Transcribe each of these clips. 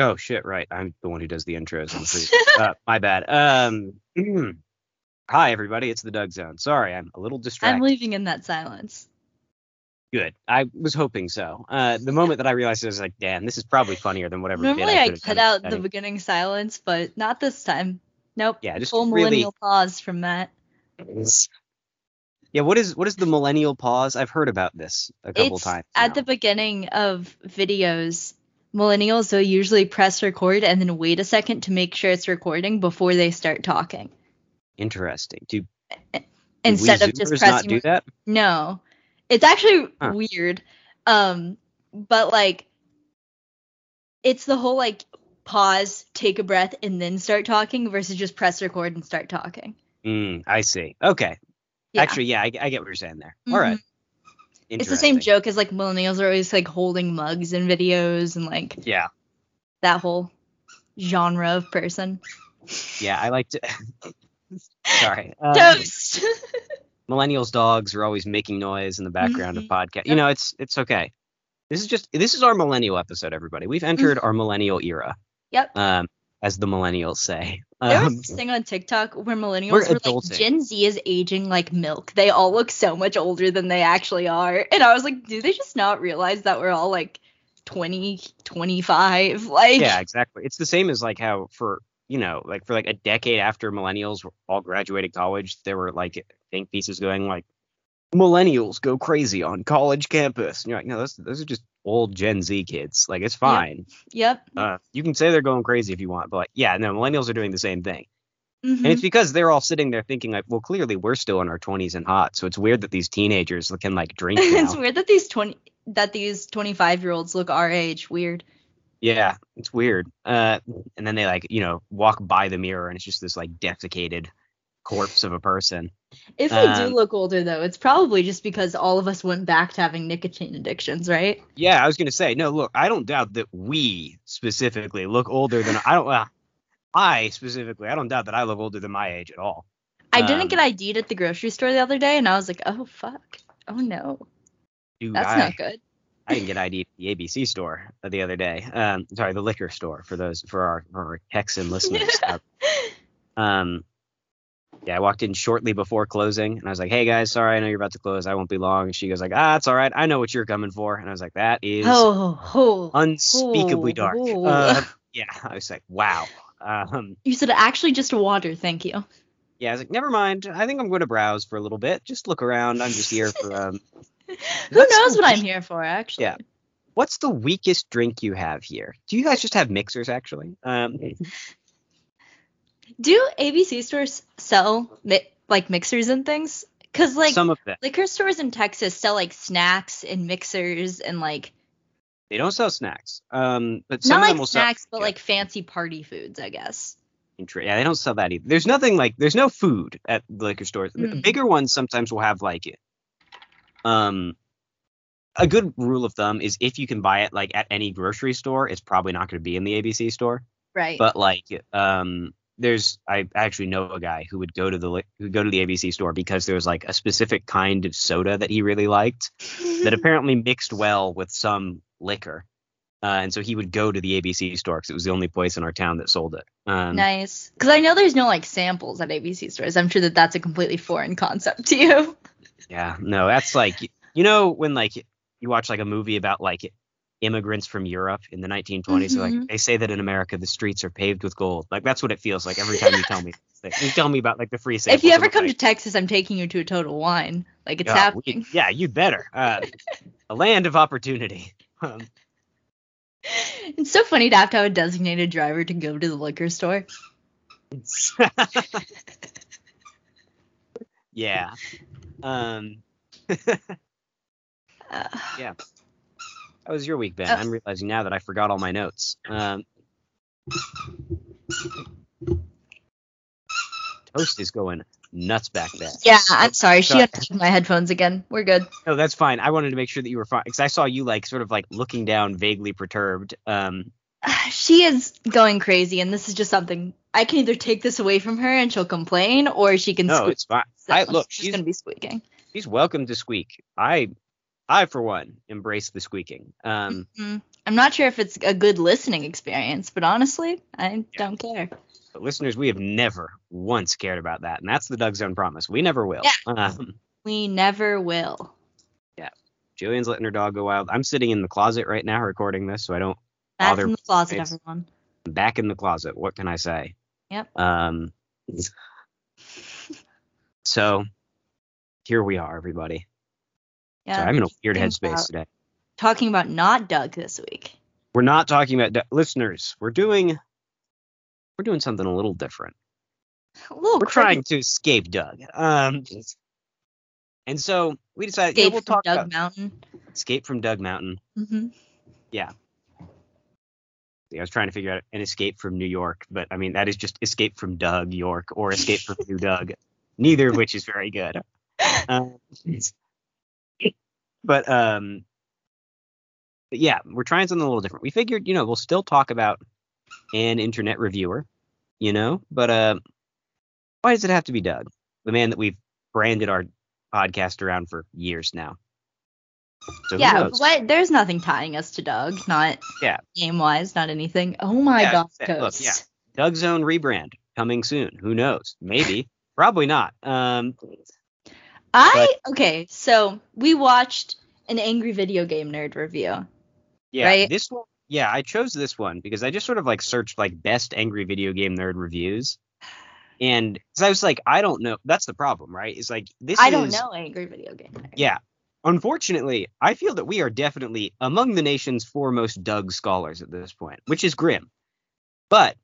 Oh shit! Right, I'm the one who does the intros. Pretty, uh, my bad. Um, hi everybody, it's the Doug Zone. Sorry, I'm a little distracted. I'm leaving in that silence. Good. I was hoping so. Uh, the moment that I realized it, I was like, damn, this is probably funnier than whatever. Normally I could've cut out the beginning silence, but not this time. Nope. Yeah, just Full really. millennial pause from Matt. Yeah, what is what is the millennial pause? I've heard about this a couple it's times. at now. the beginning of videos. Millennials will usually press record and then wait a second to make sure it's recording before they start talking. Interesting. Do do Instead of just pressing not do that? No. It's actually Huh. weird. Um but like it's the whole like pause, take a breath and then start talking versus just press record and start talking. Mm, I see. Okay. Yeah. Actually, yeah, I, I get what you're saying there. All right. It's the same joke as like millennials are always like holding mugs in videos and like Yeah. that whole genre of person. Yeah, I like to. Sorry. Um, Toast. millennials dogs are always making noise in the background Mhm. of podcast. You know, it's it's okay. This is just this is our millennial episode, everybody. We've entered Mm-hmm. our millennial era. Yep. Um, as the millennials say. There Um, was this thing on TikTok where millennials we're were like. Gen Z is aging like milk. They all look so much older than they actually are. And I was like, do they just not realize that we're all like 20, 25? Like, yeah, exactly. It's the same as like how for you know, like for like a decade after millennials were all graduated college, there were like think pieces going like millennials go crazy on college campus. And you're like, no, those those are just old Gen Z kids. Like it's fine. yep. Uh, you can say they're going crazy if you want, but like, yeah, no, millennials are doing the same thing. Mhm. And it's because they're all sitting there thinking like, well, clearly we're still in our 20s and hot, so it's weird that these teenagers can like drink it's weird that these 20 that these 25 year olds look our age. Weird. yeah, it's weird. Uh, and then they like, you know, walk by the mirror and it's just this like desiccated corpse of a person. If we Um, do look older though, it's probably just because all of us went back to having nicotine addictions, right? Yeah, I was gonna say, no, look, I don't doubt that we specifically look older than I don't. Uh, I specifically, I don't doubt that I look older than my age at all. I didn't Um, get ID'd at the grocery store the other day, and I was like, oh fuck, oh no, Dude, that's I, not good. I didn't get ID'd at the ABC store the other day. Um, sorry, the liquor store for those for our for our Texan listeners. Um, yeah, I walked in shortly before closing, and I was like, "Hey guys, sorry, I know you're about to close. I won't be long." And she goes like, "Ah, it's all right. I know what you're coming for." And I was like, "That is Oh, oh. unspeakably dark." oh. Uh, yeah, I was like, "Wow." Um, You said actually just water, thank you. yeah, I was like, "Never mind. I think I'm going to browse for a little bit. Just look around. I'm just here for um." Who knows what I'm here for, actually. Yeah. What's the weakest drink you have here? Do you guys just have mixers actually? Um, Do ABC stores sell mi- like mixers and things? Cause like some of them. liquor stores in Texas sell like snacks and mixers and like They don't sell snacks. Um, but some not of them like will snacks, sell. but yeah, like fancy party foods, I guess. Yeah, they don't sell that either. There's nothing like there's no food at the liquor stores. The Mm. bigger ones sometimes will have like it. um a good rule of thumb is if you can buy it like at any grocery store, it's probably not going to be in the ABC store. Right. But like um there's I actually know a guy who would go to the who go to the ABC store because there was like a specific kind of soda that he really liked that apparently mixed well with some liquor. Uh, and so he would go to the ABC store because it was the only place in our town that sold it. Um, nice. Because I know there's no like samples at ABC stores. I'm sure that that's a completely foreign concept to you. Yeah, no, that's like you know when like you watch like a movie about like immigrants from Europe in the 1920s. they're Mhm. Like they say that in America the streets are paved with gold. Like that's what it feels like every time you tell me. this. You tell me about like the free samples. if you ever come like, to Texas, I'm taking you to a Total Wine. Like it's "Yeah, we- happening. yeah, you'd better. Uh, a land of opportunity. Um, It's so funny to have to have a designated driver to go to the liquor store. yeah. Um, Uh, how was your week, Ben? Uh, I'm realizing now that I forgot all my notes. Um, Toast is going nuts back there. yeah, I'm sorry. She unplugged my headphones again. We're good. No, that's fine. I wanted to make sure that you were fine because I saw you like sort of like looking down, vaguely perturbed. Um, She is going crazy, and this is just something I can either take this away from her and she'll complain, or she can No, squeak. it's fine. So I look, she's she's gonna be squeaking. she's welcome to squeak. I I for one embrace the squeaking. Um Mhm. I'm not sure if it's a good listening experience, but honestly, I don't care. but listeners, we have never once cared about that. And that's the Doug Zone promise. We never will. Yeah. Um We never will. Yeah. Julian's letting her dog go wild. I'm sitting in the closet right now recording this, so I don't Back in the closet, it's- everyone. Back in the closet. What can I say? Yep. Um so here we are, everybody. Yeah. so I'm in a weird headspace about- today. talking about not Doug this week. We're not talking about listeners. We're doing we're doing something a little different. A little we're crazy trying to escape Doug. Um, and so we decided yeah, escape we'll from talk Doug about Mountain. escape from Doug Mountain. Mm-hmm. Yeah. I was trying to figure out an escape from New York, but I mean that is just escape from Doug York or escape from New Doug. Neither of which is very good. Um, but um, but yeah, we're trying something a little different. We figured, you know, we'll still talk about an internet reviewer, you know, but uh, why does it have to be Doug, the man that we've branded our podcast around for years now? So Yeah, what? There's nothing tying us to Doug, not Yeah. game wise, not anything. Oh my Yeah, god, look, yeah. Doug Zone rebrand coming soon. Who knows? Maybe. Probably not. Um, I okay, so we watched an angry video game nerd review. yeah, Right. this one. Yeah, I chose this one because I just sort of like searched like best angry video game nerd reviews, and 'cause I was like, I don't know. That's the problem, right? It's like this. I don't is- know angry video game nerd. Yeah. Unfortunately, I feel that we are definitely among the nation's foremost Doug scholars at this point, which is grim. But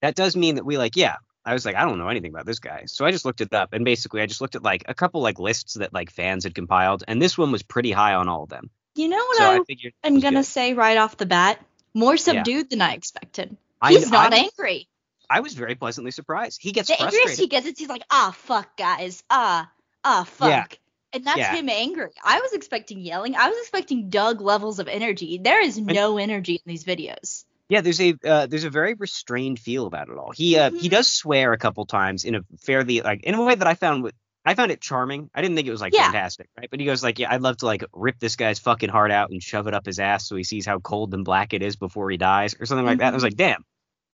that does mean that we like, yeah. I was like, I don't know anything about this guy. So I just looked it up and basically I just looked at like a couple like lists that like fans had compiled and this one was pretty high on all of them. You know what so I I am gonna say right off the bat? More subdued than I expected. I- He's not I, angry. I was very pleasantly surprised. He gets The angriest frustrated. he gets is he's like, ah fuck guys, ah, ah fuck. Yeah. And that's Yeah. him angry. I was expecting yelling. I was expecting Doug levels of energy. There is no energy in these videos. Yeah, there's a uh, there's a very restrained feel about it all. He uh, he Mhm. does swear a couple times in a fairly like in a way that I found with I found it charming. I didn't think it was like Yeah. fantastic, right? But he goes like, yeah, I'd love to like rip this guy's fucking heart out and shove it up his ass so he sees how cold and black it is before he dies or something like that. And I was like, damn,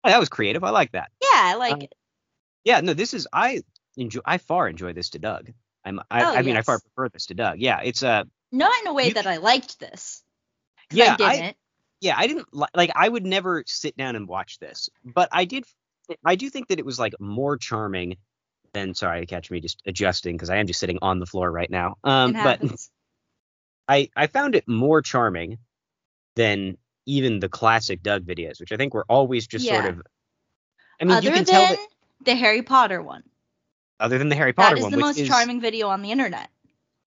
oh, that was creative. I like that. Yeah, I like Yeah, no, this is I enjoy I far enjoy this to Doug. I'm I, Oh, I mean I far prefer this to Doug. Yeah, it's uh not in a way you- that I liked this. yeah I I, didn't. Yeah, I didn't li- like. I would never sit down and watch this, but I did. I do think that it was like more charming than. Sorry to catch me just adjusting because I am just sitting on the floor right now. Um, but. I I found it more charming than even the classic Doug videos, which I think were always just sort Yeah. of. I mean, Other you can than tell that the Harry Potter one. other than the Harry Potter one, That is one, the most is charming video on the internet.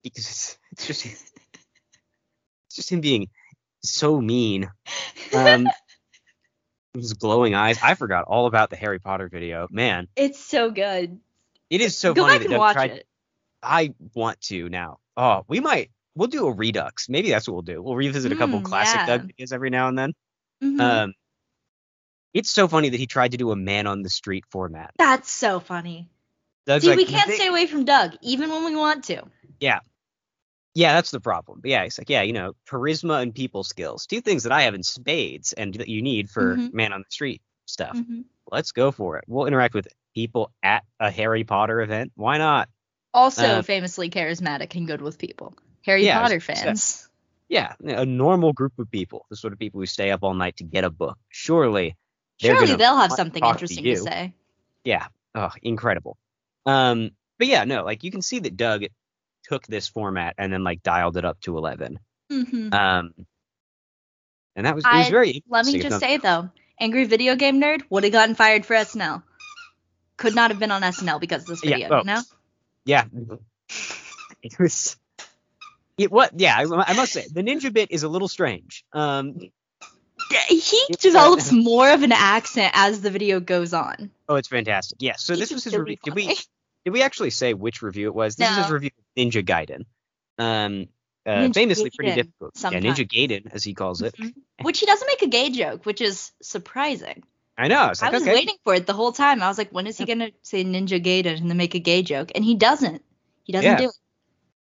because it's, it's just it's just him being so mean. Um, his glowing eyes. I forgot all about the Harry Potter video. Man, it's so good. it is so Go funny back that and watch tried. it. I want to now. Oh, we might. We'll do a redux. Maybe that's what we'll do. We'll revisit a couple Mm, classic yeah. Doug videos every now and then. Mhm. Um, it's so funny that he tried to do a man on the street format. That's so funny. Doug's See, like, we can't thing-" stay away from Doug, even when we want to. Yeah, that's the problem. But yeah, it's like, yeah, you know, charisma and people skills, two things that I have in spades and that you need for Mhm. man on the street stuff. Mhm. Let's go for it. We'll interact with people at a Harry Potter event. Why not? Also, Uh, famously charismatic and good with people. Harry Yeah, Potter fans. Yeah, a normal group of people, the sort of people who stay up all night to get a book. Surely, they're Surely they'll have something to interesting to, you. say. yeah, oh, incredible. Um, but yeah, no, like you can see that Doug took this format and then like dialed it up to eleven. hmm Um, and that was it was I- very. Let me just say though, angry video game nerd would have gotten fired for SNL. Could not have been on SNL because of this Yeah, video. You know? Yeah. It was. It what? Yeah, I, I must say the ninja bit is a little strange. Um. Yeah, He uh, develops more of an accent as the video goes on. Oh, it's fantastic. Yeah. So this was his really review. Did we. did we actually say which review it was? This is his review of Ninja Gaiden. Um. Uh, Ninja famously pretty Gaiden, difficult. Yeah. Ninja Gaiden, as he calls it. Mhm. Which he doesn't make a gay joke, which is surprising. I know. I was, like, I was okay. waiting for it the whole time. I was like, when is he gonna say Ninja Gaiden and then make a gay joke? And he doesn't. He doesn't Yeah. do it.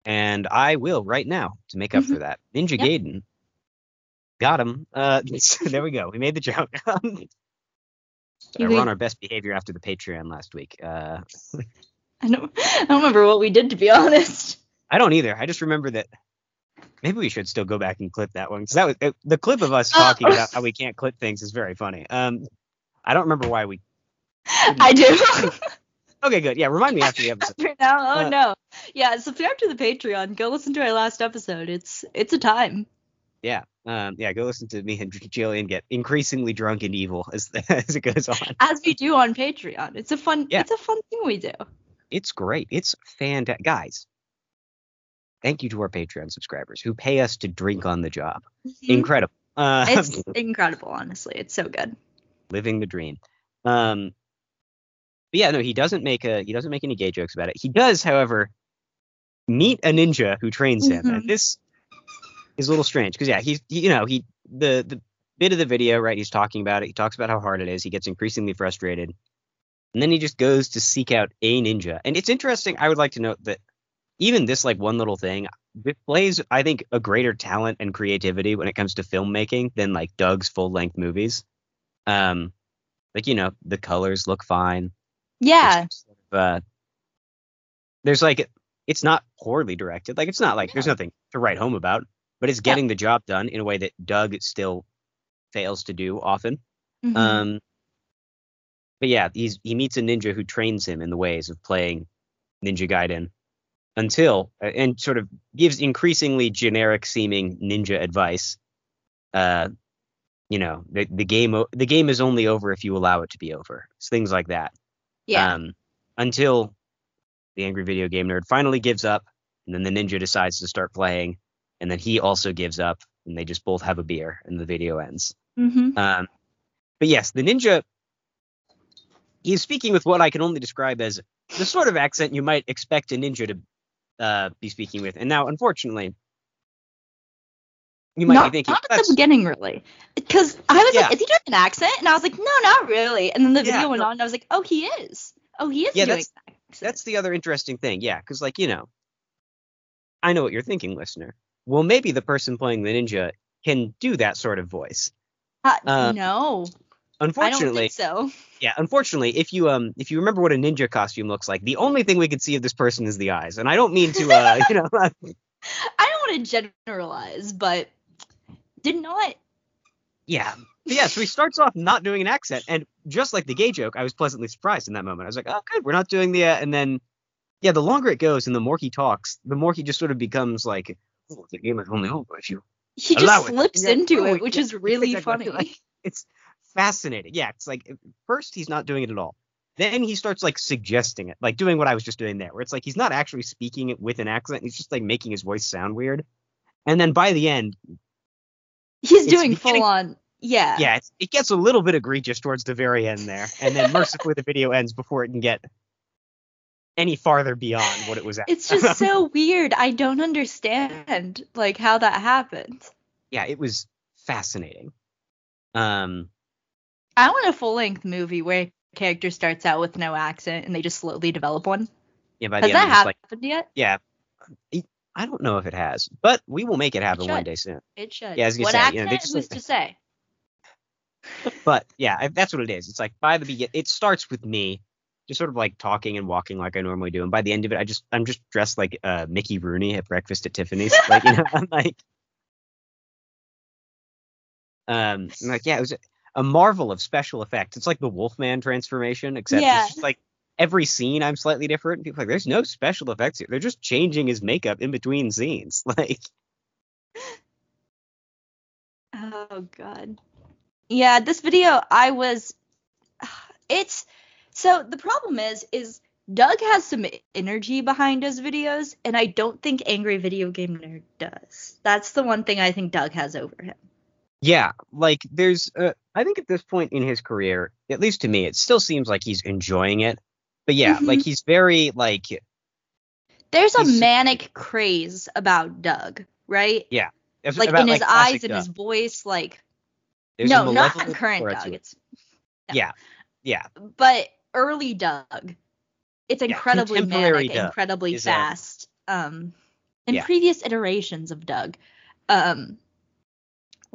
and I will right now to make up Mhm. for that. Ninja Yep. Gaiden. Got him. Uh, there we go. We made the joke. We're on our best behavior after the Patreon last week. Uh, I don't. I don't remember what we did to be honest. I don't either. I just remember that. Maybe we should still go back and clip that one because that was it, the clip of us Oh. talking about how we can't clip things is very funny. Um, I don't remember why we. I do. Okay, good. Yeah, remind me after the episode. After now, oh Uh, no. Yeah, subscribe to the Patreon. Go listen to our last episode. It's it's a time. Yeah, um, yeah. Go listen to me and Jillian get increasingly drunk and evil as as it goes on. As we do on Patreon. It's a fun Yeah. it's a fun thing we do. It's great. It's fantastic, guys. Thank you to our Patreon subscribers who pay us to drink on the job. Incredible. Uh, It's incredible, honestly. It's so good. living the dream. Um, but yeah, no, he doesn't make a he doesn't make any gay jokes about it. He does, however, meet a ninja who trains him, and Mhm. this is a little strange because yeah, he's he, you know he the the bit of the video right he's talking about it. He talks about how hard it is. He gets increasingly frustrated, and then he just goes to seek out a ninja. And it's interesting. I would like to note that even this like one little thing displays I think a greater talent and creativity when it comes to filmmaking than like Doug's full length movies. Um, like you know the colors look fine. Yeah. There's sort of, uh, there's like it's not poorly directed. Like it's not like there's nothing to write home about, but it's getting the job done in a way that Doug still fails to do often. Mhm. Um, but yeah, he's he meets a ninja who trains him in the ways of playing Ninja Gaiden until uh, and sort of gives increasingly generic seeming ninja advice. Uh, you know, the the game the game is only over if you allow it to be over. It's things like that. yeah. Um, until the angry video game nerd finally gives up, and then the ninja decides to start playing, and then he also gives up, and they just both have a beer, and the video ends. mm-hmm. Um, but yes, the ninja. He is speaking with what I can only describe as the sort of accent you might expect a ninja to uh, be speaking with. And now, unfortunately, you might not, be thinking, not at "That's- the beginning, really. Because I was Yeah. like, is he doing an accent? And I was like, no, not really. And then the Yeah, video went no. on, and I was like, oh, he is. Oh, he is Yeah, doing that's- an accent. That's the other interesting thing, yeah, because like you know, I know what you're thinking, listener. Well, maybe the person playing the ninja can do that sort of voice. Uh, no, Unfortunately, so. yeah, unfortunately, if you um if you remember what a ninja costume looks like, the only thing we could see of this person is the eyes, and I don't mean to uh you know I don't want to generalize, but did not. yeah. But yeah, so he starts off not doing an accent, and just like the gay joke, I was pleasantly surprised in that moment. I was like, oh, good, we're not doing the, uh, and then, yeah, the longer it goes and the more he talks, the more he just sort of becomes like, oh, the game is only over if you He just slips Yeah, into it, which is really funny. Like, it's fascinating. Yeah, it's like first he's not doing it at all. Then he starts like suggesting it, like doing what I was just doing there, where it's like he's not actually speaking it with an accent. He's just like making his voice sound weird. And then by the end, He's doing full on. Yeah. yeah, it's, it gets a little bit egregious towards the very end there, and then mercifully the video ends before it can get any farther beyond what it was at. It's just so weird. I don't understand like how that happened. yeah, it was fascinating. Um, I want a full length movie where a character starts out with no accent and they just slowly develop one. yeah, by Has the end, that it's just like, happened yet? yeah, I don't know if it has, but we will make it happen one day soon. It should. Yeah, was gonna what say, accent? you know, just Who's to say? But yeah, I- that's what it is. It's like by the begin, it starts with me just sort of like talking and walking like I normally do, and by the end of it, I just I'm just dressed like uh, Mickey Rooney at breakfast at Tiffany's. like you know, I'm like, um, I'm like yeah, it was a, marvel of special effects. It's like the Wolfman transformation, except Yeah. it's just like every scene I'm slightly different. People are like there's no special effects here. They're just changing his makeup in between scenes. Like Oh god. Yeah, this video I was it's so the problem is is Doug has some energy behind his videos and I don't think Angry Video Game Nerd does. That's the one thing I think Doug has over him. Yeah, like there's, uh, I think at this point in his career, at least to me, it still seems like he's enjoying it. But yeah, Mhm. like he's very like, There's a manic craze about Doug, right? if- Like about, in his like, eyes and his voice like There's no, not current Doug. It's Yeah. Yeah. But early Doug, it's incredibly contemporary manic, Doug incredibly fast. Um, in Yeah. previous iterations of Doug. Um,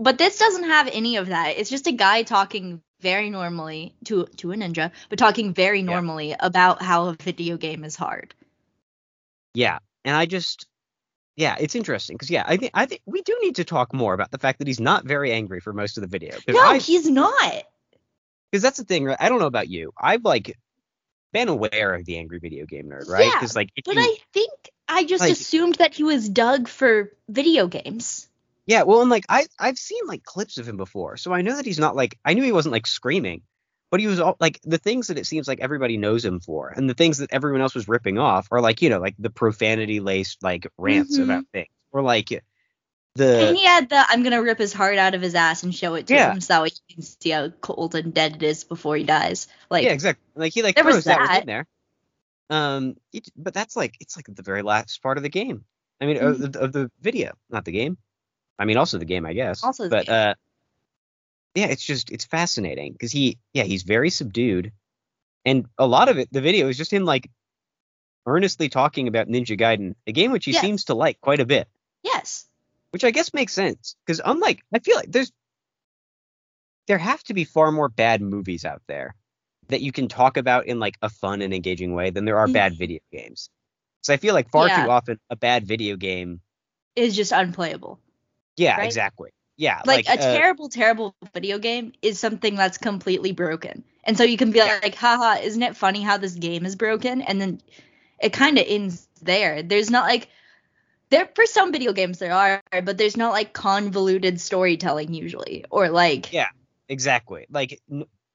but this doesn't have any of that. It's just a guy talking very normally to to a ninja, but talking very normally about how a video game is hard. Yeah. And I just yeah, it's interesting because yeah, I think I think we do need to talk more about the fact that he's not very angry for most of the video. No, I he's not. because that's the thing. Right? I don't know about you. I've like been aware of the angry video game nerd, right? Yeah, like But you, I think I just Like- assumed that he was Doug for video games. Yeah, well, and like I I've seen like clips of him before, so I know that he's not like I knew he wasn't like screaming, but he was all like the things that it seems like everybody knows him for, and the things that everyone else was ripping off are like you know like the profanity laced like rants Mhm. about things, or like the and he had the I'm gonna rip his heart out of his ass and show it to Yeah. him so he can see how cold and dead it is before he dies. Like yeah, exactly. Like he like there was throws that, one that. in there. Um, it, but that's like it's like the very last part of the game. I mean, Mm-hmm. of, the, of the video, not the game. I mean, also the game, I guess. Also the but game. uh, yeah, it's just it's fascinating because he, yeah, he's very subdued, and a lot of it, the video is just him like earnestly talking about Ninja Gaiden, a game which he Yes. seems to like quite a bit, yes. which I guess makes sense because unlike I feel like there's there have to be far more bad movies out there that you can talk about in like a fun and engaging way than there are bad Mhm. video games. So I feel like far Yeah. too often a bad video game, Is just unplayable. Yeah, Right? exactly, yeah, Like, a uh, terrible, terrible video game is something that's completely broken. And so you can be Yeah. like, haha, isn't it funny how this game is broken? And then it kind of ends there. There's not like there for some video games there are, but there's not like convoluted storytelling usually, or like Yeah. exactly. Like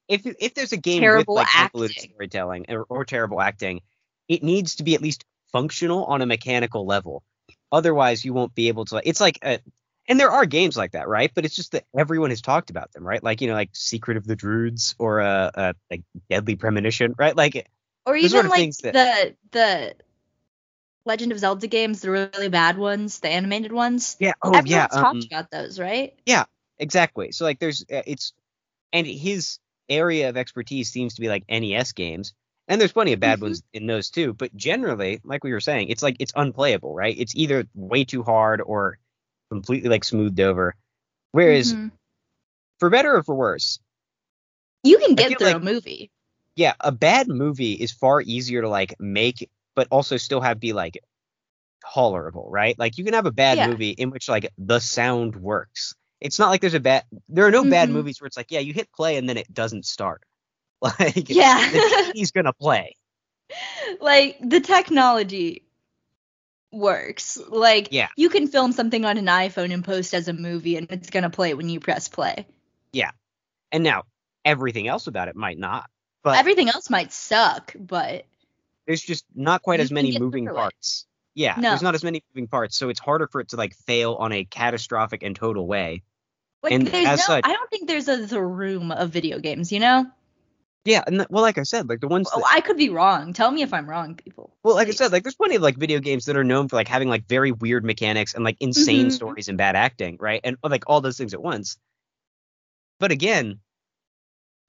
if if there's a game Terrible with like convoluted acting. storytelling or, or terrible acting, it needs to be at least functional on a mechanical level. Otherwise, you won't be able to. It's like a, and there are games like that, right? But it's just that everyone has talked about them, right? Like you know, like Secret of the Druids or uh, uh like Deadly Premonition, right? Like or even sort of like that- the the Legend of Zelda games, the really bad ones, the animated ones. yeah, oh Everyone's yeah, talked um, about those, right? Yeah, exactly. So like there's uh, it's and his area of expertise seems to be like NES games. And there's plenty of bad Mhm. ones in those too, but generally, like we were saying, it's like it's unplayable, right? It's either way too hard or completely like smoothed over. Whereas Mhm. for better or for worse, you can get through like- a movie. yeah, a bad movie is far easier to like make, but also still have be like tolerable, right? Like you can have a bad Yeah. movie in which like the sound works. It's not like there's a bad. There are no bad Mhm. movies where it's like, yeah, you hit play and then it doesn't start. Like Yeah. he's gonna play. like the technology works. Like Yeah. you can film something on an iPhone and post as a movie and it's going to play when you press play. Yeah. And now everything else about it might not, but Everything else might suck, but there's just not quite as many moving through it. parts. Yeah, No. there's not as many moving parts, so it's harder for it to like fail on a catastrophic and total way. like And there's no such- I don't think there's a the room of video games, you know? Yeah, and th- well, like I said, like the ones that Oh, I could be wrong. Tell me if I'm wrong, people. Well, like I said, like there's plenty of like video games that are known for like having like very weird mechanics and like insane Mhm. stories and bad acting, right? And like all those things at once. But again,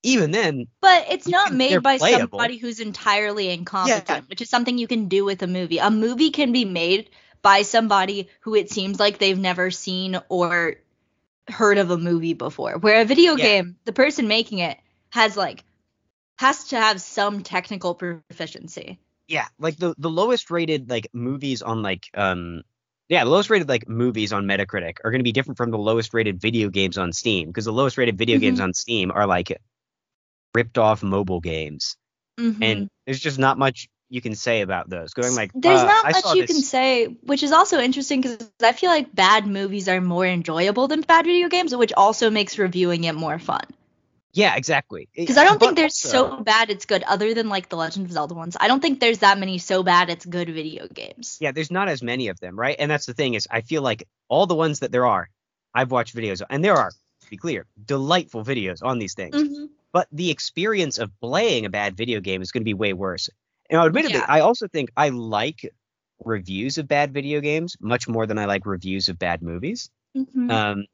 even then, But it's not can- made by playable. somebody who's entirely incompetent, which is something you can do with a movie. A movie can be made by somebody who it seems like they've never seen or heard of a movie before. Where a video Yeah. game, the person making it has like has to have some technical proficiency. yeah, like the the lowest rated like movies on like um yeah, the lowest rated like movies on Metacritic are going to be different from the lowest rated video games on Steam because the lowest rated video games Mhm. on Steam are like ripped off mobile games, Mhm. and there's just not much you can say about those. Going like There's uh, not I much you this- can say, which is also interesting because I feel like bad movies are more enjoyable than bad video games, which also makes reviewing it more fun. Yeah, exactly. Because I don't but think there's also- so bad it's good, other than like the Legend of Zelda ones. I don't think there's that many so bad it's good video games. Yeah, there's not as many of them, right? And that's the thing is, I feel like all the ones that there are, I've watched videos, and there are, to be clear, delightful videos on these things. Mm-hmm. But the experience of playing a bad video game is going to be way worse. And admittedly, Yeah. I also think I like reviews of bad video games much more than I like reviews of bad movies. Mhm. Um,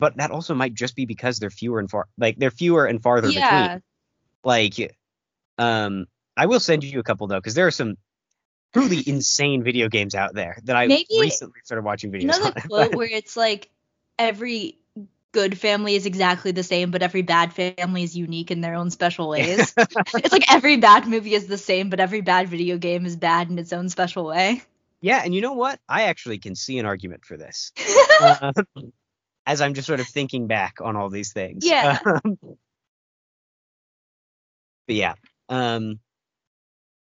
but that also might just be because they're fewer and far like they're fewer and farther yeah. between. Like, um, I will send you a couple though, because there are some truly insane video games out there that I Maybe- recently started watching videos know on. quote where it's like every good family is exactly the same, but every bad family is unique in their own special ways. it's like every bad movie is the same, but every bad video game is bad in its own special way. yeah, and you know what? I actually can see an argument for this. Uh, as I'm just sort of thinking back on all these things. Yeah. Um, but yeah. Um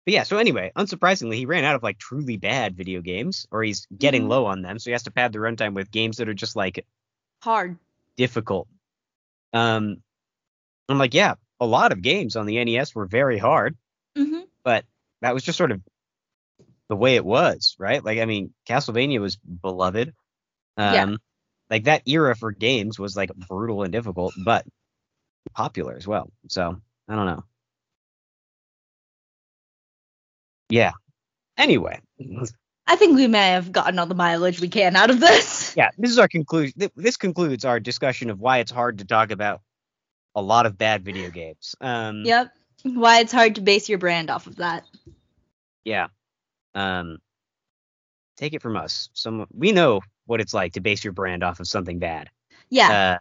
but yeah, so anyway, unsurprisingly, he ran out of like truly bad video games, or he's getting Mhm. low on them, so he has to pad the runtime with games that are just like Hard. difficult. Um I'm like, yeah, a lot of games on the NES were very hard, mm-hmm. but that was just sort of the way it was, right? Like, I mean, Castlevania was beloved. Um, Yeah. Like that era for games was like brutal and difficult, but popular as well. So I don't know. Yeah. Anyway, I think we may have gotten all the mileage we can out of this. yeah, this is our conclusion. This concludes our discussion of why it's hard to talk about a lot of bad video games. Um, Yep. Why it's hard to base your brand off of that. Yeah. Um take it from us. Some we know what it's like to base your brand off of something bad. Yeah. Uh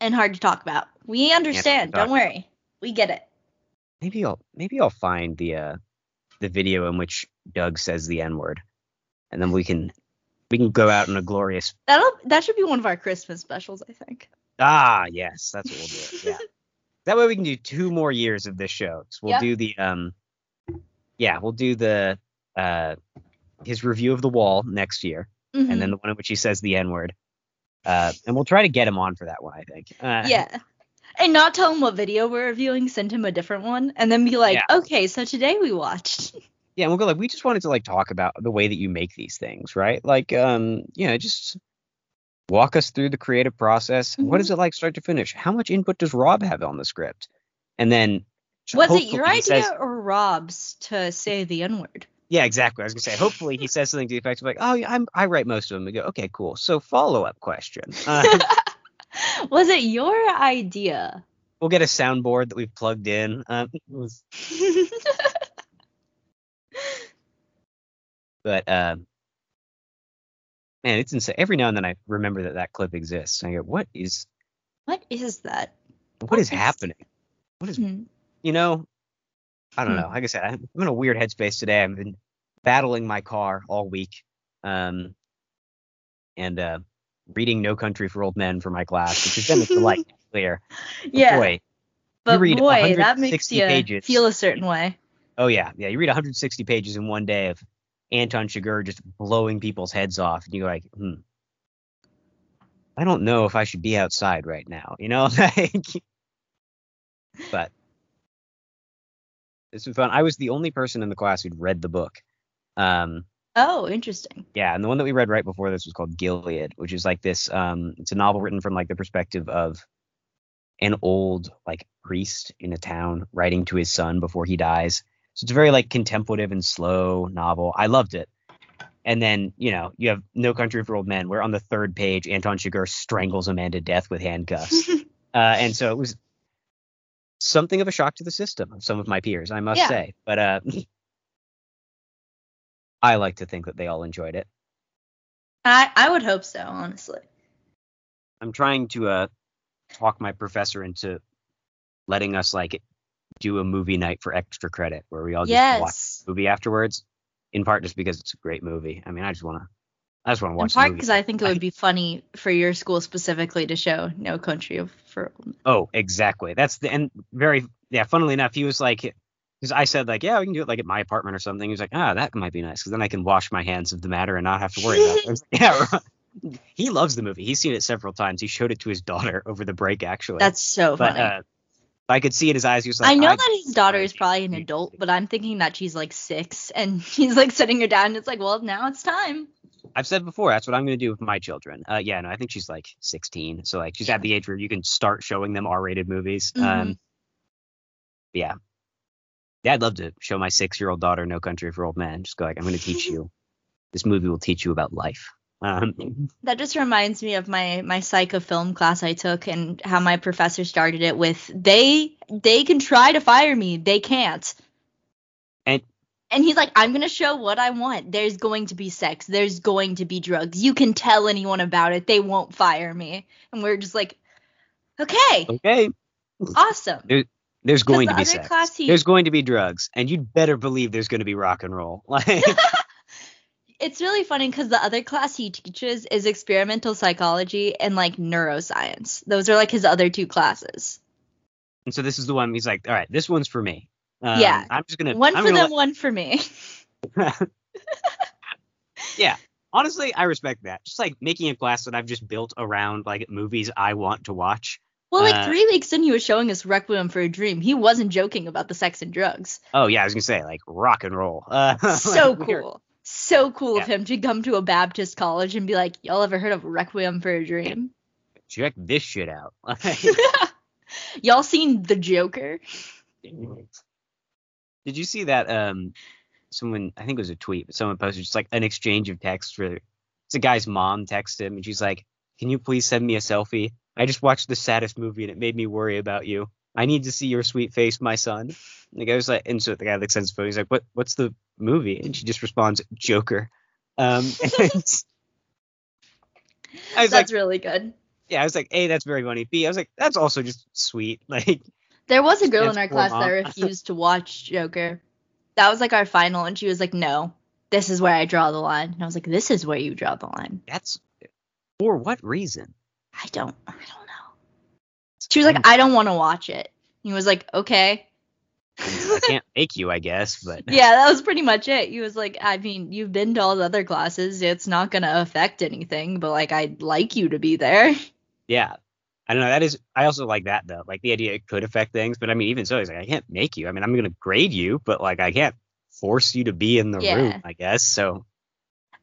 and hard to talk about. We understand. Don't worry. We get it. maybe I'll maybe I'll find the uh the video in which Doug says the N-word. And then we can we can go out in a glorious That'll that should be one of our Christmas specials, I think. Ah, yes, that's what we'll do. Yeah. that way we can do two more years of this show. So we'll Yep. do the um yeah, we'll do the uh his review of the wall next year. Mhm. and then the one in which he says the N word. Uh, and we'll try to get him on for that one, I think. Uh, yeah. And not tell him what video we're reviewing, send him a different one, and then be like, Yeah. okay, so today we watched. Yeah, and we'll go like we just wanted to like talk about the way that you make these things, right? Like, um, you know, just walk us through the creative process. What Mm-hmm. is it like start to finish? How much input does Rob have on the script? And then Was it your idea says- or Rob's to say the N word? Yeah, exactly. I was gonna say, hopefully he says something to the effect of like, oh, yeah, I'm I write most of them. We go, okay, cool. So follow up question. Uh, Was it your idea? we'll get a soundboard that we've plugged in. Um, was- But uh, man, it's insane. Every now and then I remember that that clip exists. And I go, what is what is that? what is What is- happening? What is Hmm. you know? I don't Hmm. know. Like I said, I'm I'm in a weird headspace today. I've been battling my car all week, um, and uh, reading No Country for Old Men for my class, which has been a delight. Clear, Yeah, boy, but read boy, that makes 160 you pages. feel a certain way. oh yeah, yeah. You read 160 pages in one day of Anton Chigurh just blowing people's heads off, and you're like, hmm. I don't know if I should be outside right now, you know? Like, but this was fun. I was the only person in the class who'd read the book. Um, Oh, interesting. yeah, and the one that we read right before this was called Gilead, which is like this. Um, it's a novel written from like the perspective of an old like priest in a town writing to his son before he dies. So it's a very like contemplative and slow novel. I loved it. And then you know you have No Country for Old Men, where on the third page Anton Chigurh strangles a man to death with handcuffs. uh, and so it was something of a shock to the system of some of my peers, I must Yeah. say. But uh, I like to think that they all enjoyed it. I I would hope so, honestly. I'm trying to uh talk my professor into letting us like do a movie night for extra credit where we all just watch yes. the movie afterwards. In part just because it's a great movie. I mean, I just wanna I just wanna In part because I think it would be funny for your school specifically to show No Country of- for Old Men. Oh, exactly. That's the and very yeah. Funnily enough, he was like, because I said like, yeah, we can do it like at my apartment or something. He was like, ah, that might be nice because then I can wash my hands of the matter and not have to worry about it. Like, yeah. right. He loves the movie. He's seen it several times. He showed it to his daughter over the break, actually. That's so but funny. uh, I could see in his eyes. He was like, I know I- that his daughter is probably an adult, but I'm thinking that she's like six and he's like sitting her down and it's like, well, now it's time. I've said before, that's what I'm going to do with my children. Uh, yeah, no, I think she's like 16, so like she's at the age where you can start showing them R-rated movies. Mhm. Um, yeah, yeah, I'd love to show my six-year-old daughter No Country for Old Men. Just go like, I'm going to teach you. This movie will teach you about life. Um, That just reminds me of my my psych of film class I took and how my professor started it with they they can try to fire me, they can't. And- he's like, I'm gonna show what I want. There's going to be sex. There's going to be drugs. You can tell anyone about it. They won't fire me. And we're just like, okay, okay, awesome. there's going the to be sex. class he- There's going to be drugs, and you'd better believe there's going to be rock and roll. Like, it's really funny because the other class he teaches is experimental psychology and like neuroscience. Those are like his other two classes. and so this is the one. He's like, all right, this one's for me. Um, Yeah. I'm just gonna. One I'm for gonna them, one for me. yeah. Honestly, I respect that. Just like making a class that I've just built around like movies I want to watch. Well, like Uh, three weeks in, he was showing us Requiem for a Dream. He wasn't joking about the sex and drugs. Oh yeah, I was gonna say like rock and roll. Uh, So like, cool. So cool of him to come to a Baptist college and be like, y'all ever heard of Requiem for a Dream? Check this shit out. y'all seen The Joker? Did you see that? Um, someone I think it was a tweet, but someone posted just like an exchange of text for. It's a guy's mom texted him, and she's like, "Can you please send me a selfie? I just watched the saddest movie, and it made me worry about you. I need to see your sweet face, my son." And the guy was like, and so the guy like sends a photo. He's like, "What? What's the movie?" And she just responds, "Joker." Um, and it's- I was like, That's really good. yeah, I was like, A, that's very funny. B, I was like, that's also just sweet. Like, There was a girl in our class mom. that refused to watch Joker. That was like our final, and she was like, no, this is where I draw the line. And I was like, this is where you draw the line. that's for what reason? I don't, I don't know. She was like, I don't want to watch it. He was like, okay. I can't make you, I guess, but yeah, that was pretty much it. He was like, I mean, you've been to all the other classes. It's not going to affect anything, but like, I'd like you to be there. yeah. I don't know. That is, I also like that though. Like the idea it could affect things, but I mean, even so, he's like, I can't make you. I mean, I'm gonna grade you, but like, I can't force you to be in the Yeah. room, I guess. So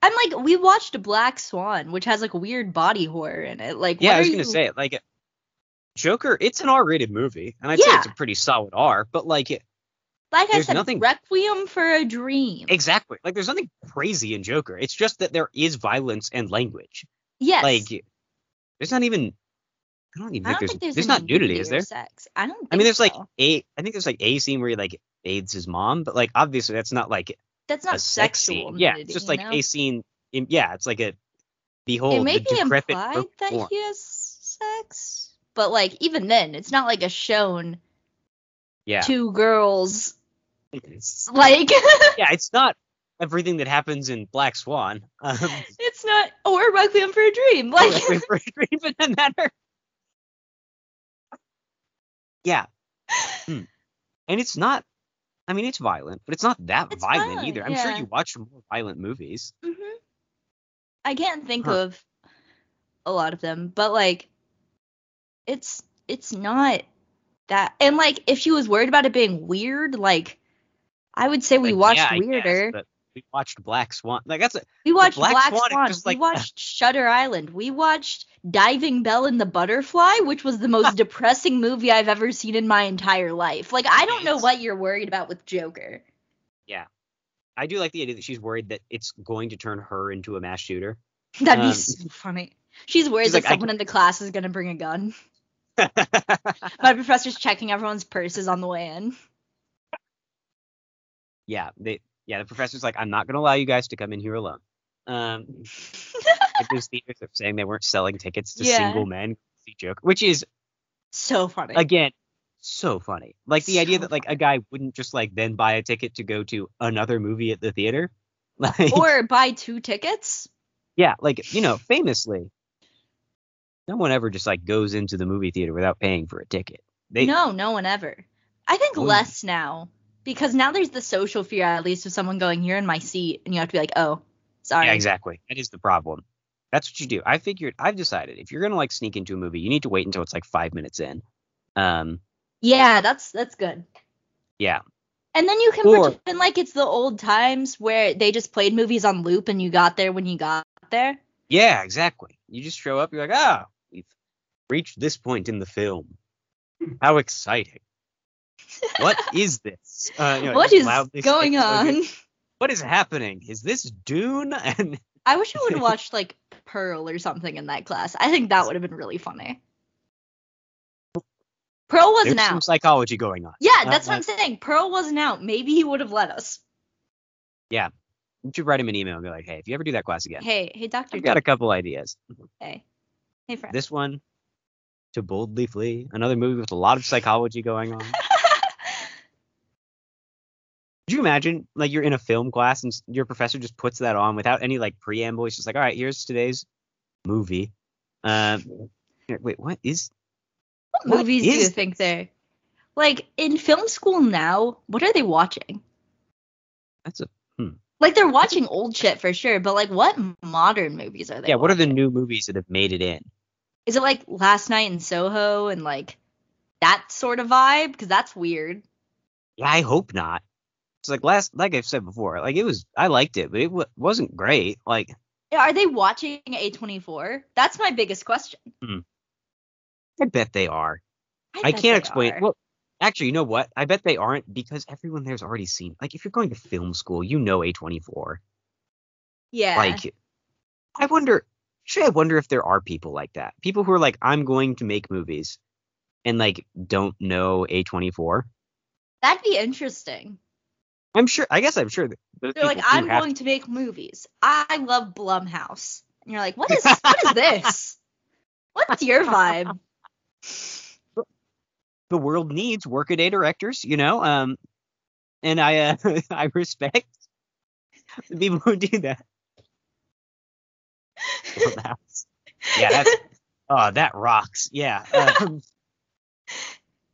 I'm like, we watched Black Swan, which has like weird body horror in it. Like, yeah, what I was gonna you- say like, Joker. It's an R-rated movie, and I'd say it's a pretty solid R. But like, it, like I said, nothing- Requiem for a Dream. exactly, like there's nothing crazy in Joker. It's just that there is violence and language. yes. Like, there's not even. I don't even I think don't there's think there's, there's not nudity, is there? Sex. I don't. Think I mean, there's like so. a. I think there's like a scene where he like aids his mom, but like obviously that's not like that's a not sex sexual. scene. Yeah, it's just like know? a scene. In, yeah, it's like a behold It the may be decrepit implied that form. he has sex, but like even then, it's not like a shown Yeah, two girls. It's- Like yeah, it's not everything that happens in Black Swan. Um, it's not or Requiem for a Dream. Like Requiem for a Dream, for that matter. Yeah, Hmm. and it's not. I mean, it's violent, but it's not that It's violent, violent, either. I'm sure you watch more violent movies. Mhm. I can't think Huh. of a lot of them, but like it's it's not that and like if she was worried about it being weird, like I would say we Like, watched yeah, I guess, weirder. but we watched Black Swan. Like that's a we watched Black Black, Swan Swan. just we watched Shutter Island. We watched Diving Bell and the Butterfly, which was the most depressing movie I've ever seen in my entire life. Like I don't know what you're worried about with Joker. Yeah, I do like the idea that she's worried that it's going to turn her into a mass shooter. That'd Um, be so funny. She's worried she's that like, I someone in the class is gonna bring a gun. My professor's checking everyone's purses on the way in. yeah, they yeah, the professor's like, I'm not gonna allow you guys to come in here alone. Um those theaters are saying they weren't selling tickets to Yeah. single men to Joker, which is So funny. again so funny. Like the idea that like a guy wouldn't just like then buy a ticket to go to another movie at the theater. Like or buy two tickets. yeah, like you know, famously, no one ever just like goes into the movie theater without paying for a ticket. They no, no one ever. I think Oh, less now because now there's the social fear at least of someone going here in my seat and you have to be like, oh, sorry. Yeah, exactly. That is the problem. That's what you do. I figured. I've decided if you're gonna like sneak into a movie, you need to wait until it's like five minutes in. Um, Yeah, that's that's good. yeah, And then you can Or- pretend like it's the old times where they just played movies on loop and you got there when you got there. yeah, exactly. You just show up. You're like, ah, we've reached this point in the film. How exciting! What is this? Uh, you know, what is going on? What is happening? Is this Dune? And I wish I would have watched like Pearl or something in that class. I think that would have been really funny. Pearl wasn't There's some out. psychology going on. Yeah, Uh, that's what uh, I'm saying. Pearl wasn't out. Maybe he would have let us. Yeah, you should write him an email and be like, hey, if you ever do that class again, Hey, hey, Doctor. I've got a couple ideas. Hey, hey, friend. This one, To Boldly Flee, another movie with a lot of psychology going on. Could you imagine, like, you're in a film class and your professor just puts that on without any, like, preamble? He's just like, all right, here's today's movie. Um, here, wait, what is. what what movies do you think they're like in film school now? What are they watching? That's a. Like they're watching old shit for sure, but like what modern movies are they? Yeah, what are the new movies that have made it in? Is it like Last Night in Soho and like that sort of vibe? Because that's weird. Yeah, I hope not. It's like last, like I've said before, like it was, I liked it, but it w- wasn't great. Like, Are they watching A24? That's my biggest question. Hmm. I bet they are. I, I can't explain. are. Well, actually, you know what? I bet they aren't because everyone there's already seen. Like, if you're going to film school, you know A24. yeah. Like, I wonder. Actually, I wonder if there are people like that. People who are like, I'm going to make movies, and like don't know A24. That'd be interesting. I'm sure. I guess I'm sure. They're like, I'm going to make movies. I love Blumhouse. And you're like, what is what is this? What's your vibe? the world needs workaday directors, you know. Um, and I uh, I respect the people who do that. Blumhouse. yeah, that's oh that rocks. Yeah. Um,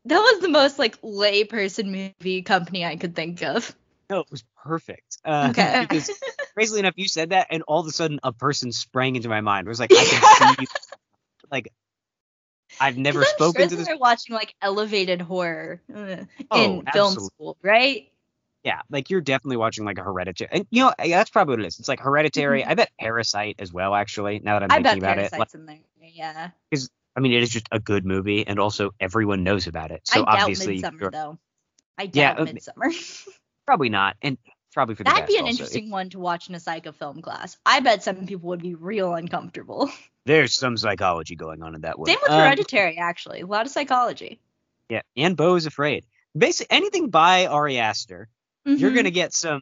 That was the most like layperson movie company I could think of. No, it was perfect. Uh, Okay. Because crazily enough, you said that, and all of a sudden, a person sprang into my mind. It was like I can see, like I've never spoken sure to this. They're watching like elevated horror uh, Oh, in film school, right? Yeah, like you're definitely watching like a hereditary, and you know that's probably what it is. It's like hereditary. Mhm. I bet Parasite as well. Actually, now that I'm I thinking about it, Parasite's like, in there. Yeah. Because I mean, it is just a good movie, and also everyone knows about it. So I doubt obviously, Midsommar though. I Yeah, doubt uh, Midsommar. probably not, and probably for the That'd best be an also. interesting one to watch in a psycho film class. I bet some people would be real uncomfortable. There's some psychology going on in that one. Same with Um, Hereditary, actually. A lot of psychology. Yeah, and Beau is afraid. Basically, anything by Ari Aster, you're Mhm. gonna get some.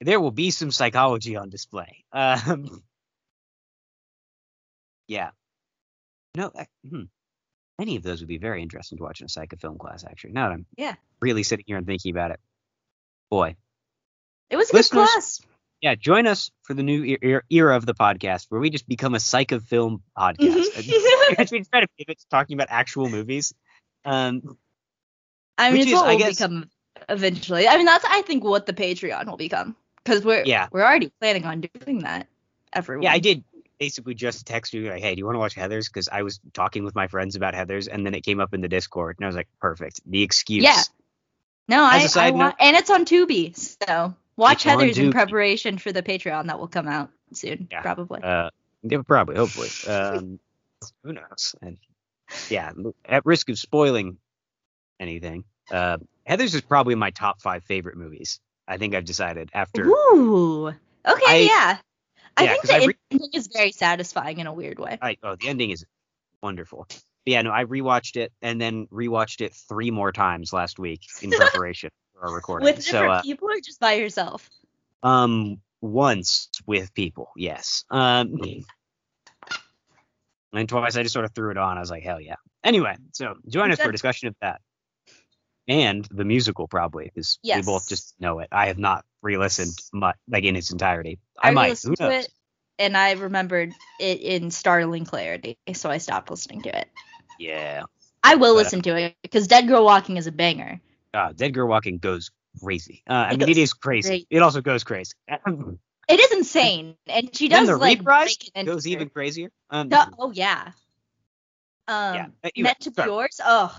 There will be some psychology on display. Um, yeah. No. I, hmm. Any of those would be very interesting to watch in a psycho film class. Actually, now that I'm Yeah. really sitting here and thinking about it, boy, It was a good class. yeah. Join us for the new era of the podcast, where we just become a psycho film podcast. Mhm. we try to pivot to talking about actual movies. Um, I mean, it's is, what I will guess- become eventually. I mean, that's I think what the Patreon will become because we're Yeah. we're already planning on doing that. Everyone. Yeah, I did basically just text you like, hey, do you want to watch Heathers? Because I was talking with my friends about Heathers, and then it came up in the Discord, and I was like, perfect, the excuse. Yeah. No, I, a side I want, and it's on Tubi, so watch Heathers in preparation for the Patreon that will come out soon, Yeah. probably. Uh, yeah, probably, hopefully. Um, who knows? And yeah, at risk of spoiling anything, uh, Heathers is probably my top five favorite movies. I think I've decided after. Ooh. Okay, I- yeah. I yeah, think 'cause I the re- ending is very satisfying in a weird way. I, oh, the ending is wonderful. But yeah, no, I rewatched it and then rewatched it three more times last week in preparation for our recording. With so, different uh, people or just by yourself? Um, once with people, yes. Um, and twice I just sort of threw it on. I was like, hell yeah. Anyway, so join us for a discussion of that and the musical, probably, because we both just know it. I have not re-listened much, like in its entirety. I, I, might. Who knows? it and I remembered it in startling clarity, so I stopped listening to it. Yeah. I will But- listen to it because Dead Girl Walking is a banger. Uh, Dead Girl Walking goes crazy. Uh, I It mean, it is crazy. crazy. It also goes crazy. It is insane, and she does the like reprise goes enter. even crazier. Um, The- oh yeah. Um, yeah. Uh, meant to be yours. Oh,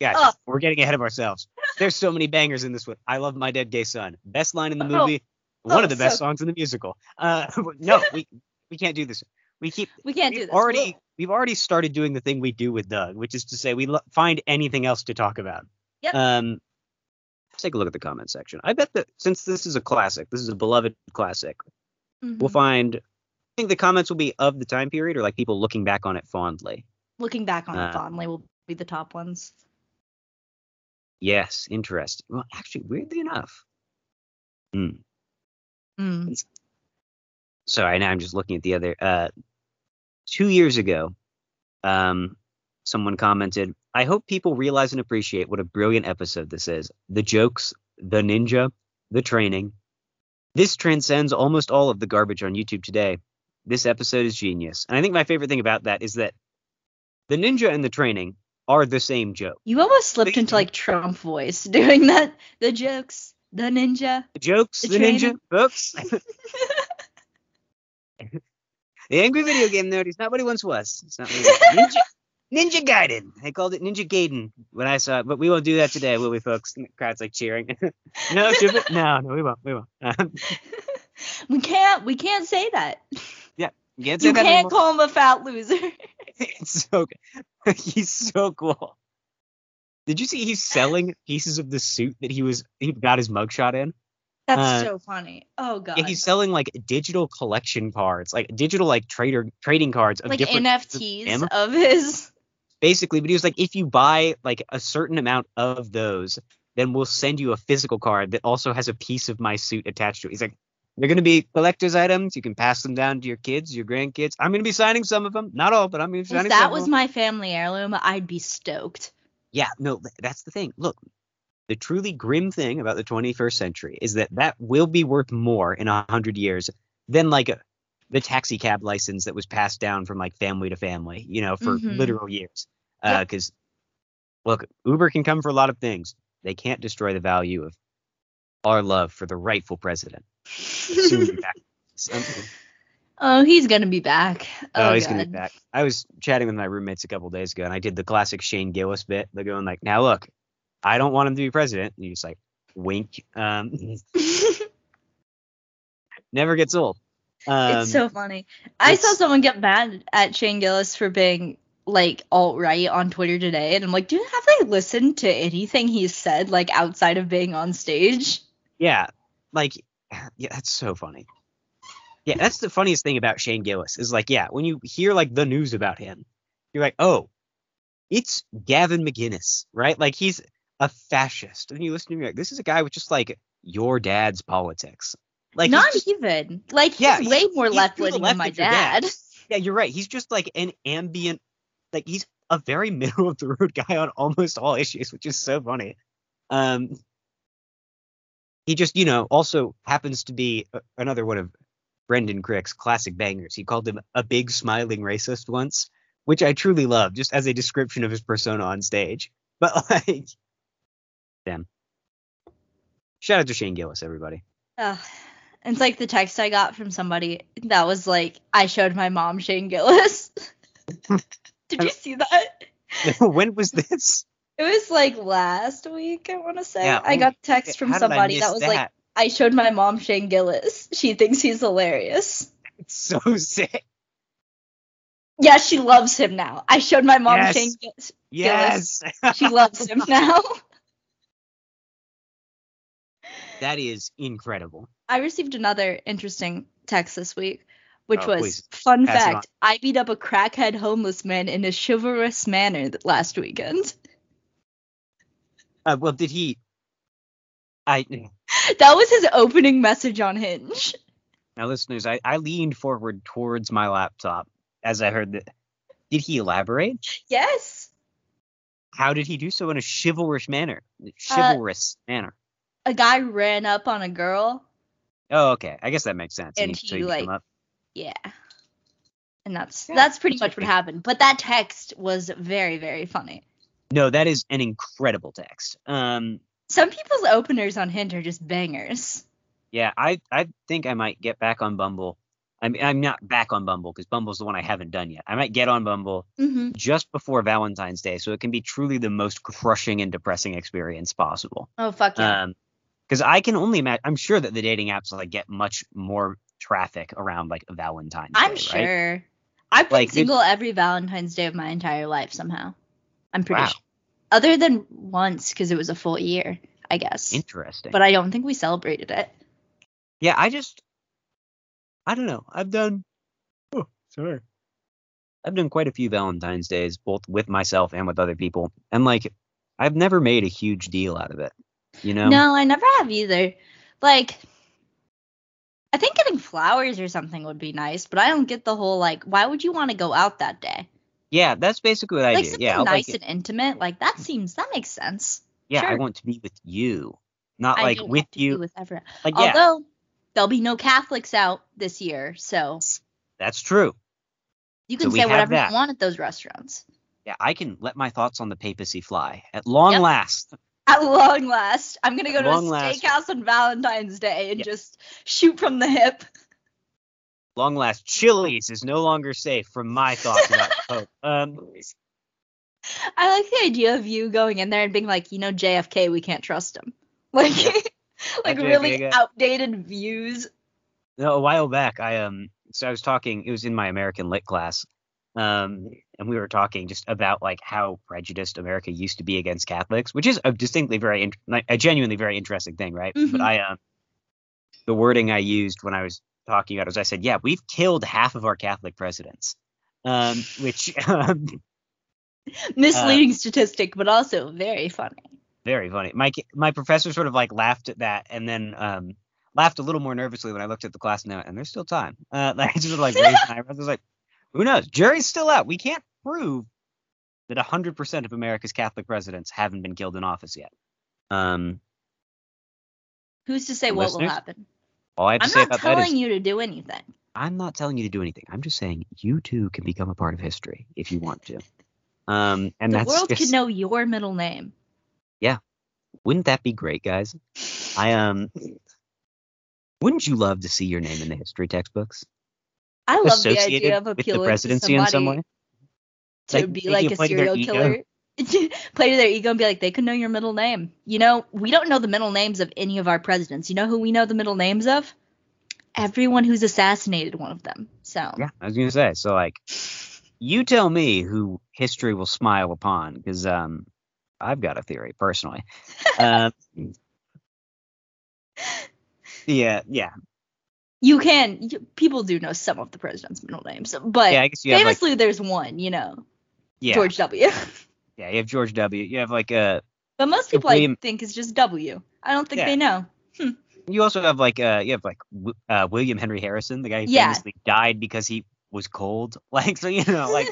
Guys, Ugh. we're getting ahead of ourselves. There's so many bangers in this one. I love my dead gay son. Best line in the Oh. movie. One Oh, of the best so- songs in the musical. Uh, no, we we can't do this. We keep we can't do this. already We'll- we've already started doing the thing we do with Doug, which is to say we lo- find anything else to talk about. Yep. Um, let's take a look at the comment section. I bet that since this is a classic, this is a beloved classic, we'll find. I think the comments will be of the time period or like people looking back on it fondly? Looking back on Uh, it fondly will be the top ones. Yes, interesting. Well, actually, weirdly enough. Hmm. Mm. Sorry, now I'm just looking at the other. Uh, two years ago, um, someone commented, "I hope people realize and appreciate what a brilliant episode this is. The jokes, the ninja, the training. This transcends almost all of the garbage on YouTube today. This episode is genius." And I think my favorite thing about that is that the ninja and the training are the same joke. You almost slipped They- into like Trump voice doing that. The jokes, the ninja. The jokes, The the, ninja, books. the angry video game nerd. He's not what he once was. It's not what he was. Ninja, Ninja Gaiden. They called it Ninja Gaiden when I saw it, but we won't do that today, will we, folks? And the crowd's like cheering. no? No, no, we won't. We won't. Um, we can't. We can't say that. you can't say You can't call him a fat loser. It's so. He's so cool. Did you see he's selling pieces of the suit that he was he got his mugshot in? That's Uh, so funny. Oh god. Yeah, he's selling like digital collection cards, like digital like trader trading cards of like different NFTs of his. basically, but he was like, if you buy like a certain amount of those, then we'll send you a physical card that also has a piece of my suit attached to it. He's like, they're going to be collector's items. You can pass them down to your kids, your grandkids. I'm going to be signing some of them, not all, but I'm going to be If signing that some was of them. my family heirloom, I'd be stoked. Yeah, no, that's the thing. Look, the truly grim thing about the 21st century is that that will be worth more in a hundred years than like a, the taxi cab license that was passed down from like family to family, you know, for Mhm. literal years. Because look, Uber can come for a lot of things. They can't destroy the value of our love for the rightful president. Soon be back. Oh, he's gonna be back. Oh, Oh, he's God. gonna be back. I was chatting with my roommates a couple days ago, and I did the classic Shane Gillis bit. They're going like, "Now look, I don't want him to be president." And he's like, "Wink." Um, never gets old. Um, it's so funny. I saw someone get mad at Shane Gillis for being like alt right on Twitter today, and I'm like, dude, have they listened to anything he's said like outside of being on stage? yeah, like, yeah, that's so funny. Yeah, that's the funniest thing about Shane Gillis is like, yeah, when you hear like the news about him, you're like, oh, it's Gavin McInnes, right? Like he's a fascist, and you listen to me like, this is a guy with just like your dad's politics. Like he's Not just- even. Like he's Yeah, he- way more left leaning than my dad. dad. Yeah, you're right. He's just like an ambient, like he's a very middle of the road guy on almost all issues, which is so funny. Um, he just, you know, also happens to be a- another one of Brendan Crick's classic bangers. He called him a big smiling racist once, which I truly love, just as a description of his persona on stage. But like, damn. Shout out to Shane Gillis, everybody. Ugh. It's like the text I got from somebody that was like, I showed my mom Shane Gillis. Did you see that? when was this? It was like last week, I want to say. Yeah, I got text from How did I somebody that was like. I showed my mom Shane Gillis. She thinks he's hilarious. It's so sick. Yeah, she loves him now. I showed my mom Yes. Shane Gillis. Yes. She loves him now. that is incredible. I received another interesting text this week, which Oh, was please, fun pass fact. I beat up a crackhead homeless man in a chivalrous manner last weekend. Uh, well, did he? I That was his opening message on Hinge. now, listeners, I, I leaned forward towards my laptop as I heard that. Did he elaborate? Yes. How did he do so in a chivalrous manner? Uh, Chivalrous manner. A guy ran up on a girl. Oh, okay. I guess that makes sense. and so he, beat him like, up. Yeah. And that's Yeah, that's pretty much what happened. But that text was very, very funny. No, that is an incredible text. Um, Some people's openers on Hinge are just bangers. yeah, I I think I might get back on Bumble. I'm I'm not back on Bumble because Bumble's the one I haven't done yet. I might get on Bumble Mm-hmm. just before Valentine's Day, so it can be truly the most crushing and depressing experience possible. Oh fuck yeah. Um, because I can only imagine. I'm sure that the dating apps like get much more traffic around like Valentine's Day. I'm Day, right? sure. I've been Like, single every Valentine's Day of my entire life somehow. I'm pretty Wow. sure. Other than once because it was a full year, I guess. Interesting. but I don't think we celebrated it. yeah, I just, I don't know. I've done oh, sorry. I've done quite a few Valentine's days, both with myself and with other people, and like I've never made a huge deal out of it. You know? No, I never have either. Like, I think getting flowers or something would be nice, but I don't get the whole like, why would you want to go out that day? Yeah, that's basically what I like do. something Yeah, I'll nice like and intimate. Like that seems that makes sense. yeah, I want to be with you, not I like with want to be you. with everyone. like yeah, Although there'll be no Catholics out this year, so that's true. you can we say whatever that. you want at those restaurants. Yeah, I can let my thoughts on the papacy fly at long Yep. last. At long last, I'm gonna go to a long last. steakhouse on Valentine's Day and just shoot from the hip. Long last, Chili's is no longer safe from my thoughts about Pope. Um, I like the idea of you going in there and being like, you know, JFK, we can't trust him. Like, like really outdated views. No, a while back, I um, so I was talking. It was in my American Lit class, um, and we were talking just about like how prejudiced America used to be against Catholics, which is a distinctly very, like, a genuinely very interesting thing, right? Mhm. But I, um, the wording I used when I was talking about it was I said, yeah, we've killed half of our Catholic presidents, um, which um, Misleading statistic, but also very funny. very funny. My my professor sort of like laughed at that, and then um, laughed a little more nervously when I looked at the class note, and there's still time. Uh, I just sort of like raised my eyebrows. I was like, who knows? Jury's still out. We can't prove that 100% of America's Catholic presidents haven't been killed in office yet. Um, Who's to say what will happen? all I have to I'm say not about that telling is, you to do anything. I'm not telling you to do anything. I'm just saying you too can become a part of history if you want to. Um, and the world just, could know your middle name. Yeah, wouldn't that be great, guys? I um, wouldn't you love to see your name in the history textbooks? I love the idea of with the appealing presidency to in some way. to Like, be like a play to their serial ego. killer. play to their ego and be like, they could know your middle name. You know, we don't know the middle names of any of our presidents. You know who we know the middle names of? Everyone who's assassinated one of them. So Yeah, I was gonna say. So like, you tell me who history will smile upon, because um, I've got a theory personally. Uh, yeah, yeah, you can. You, people do know some of the president's middle names, but yeah. I guess you have like, famously, there's one. You know, yeah, George W. yeah. You have George W. You have like uh, but most people William- I think is just W. I don't think Yeah. they know. you also have like uh, you have like uh, William Henry Harrison, the guy who Yeah. famously died because he was cold. Like, so you know, like,